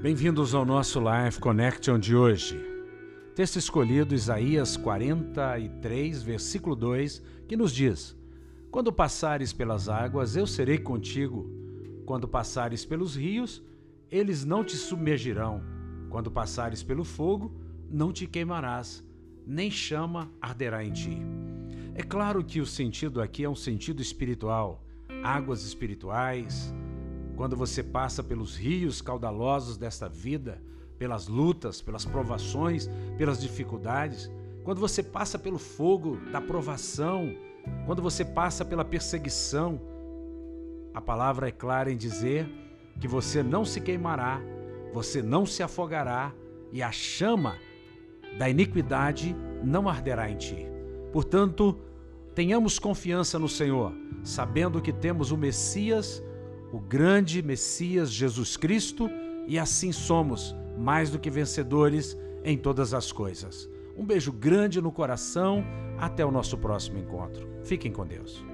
Bem-vindos ao nosso Live Connection de hoje. Texto escolhido Isaías 43, versículo 2, que nos diz: Quando passares pelas águas, eu serei contigo. Quando passares pelos rios, eles não te submergirão. Quando passares pelo fogo, não te queimarás, nem chama arderá em ti. É claro que o sentido aqui é um sentido espiritual, águas espirituais, quando você passa pelos rios caudalosos desta vida, pelas lutas, pelas provações, pelas dificuldades, quando você passa pelo fogo da provação, quando você passa pela perseguição, a palavra é clara em dizer que você não se queimará, você não se afogará e a chama da iniquidade não arderá em ti. Portanto, tenhamos confiança no Senhor, sabendo que temos o Messias o grande Messias Jesus Cristo, e assim somos mais do que vencedores em todas as coisas. Um beijo grande no coração, até o nosso próximo encontro. Fiquem com Deus.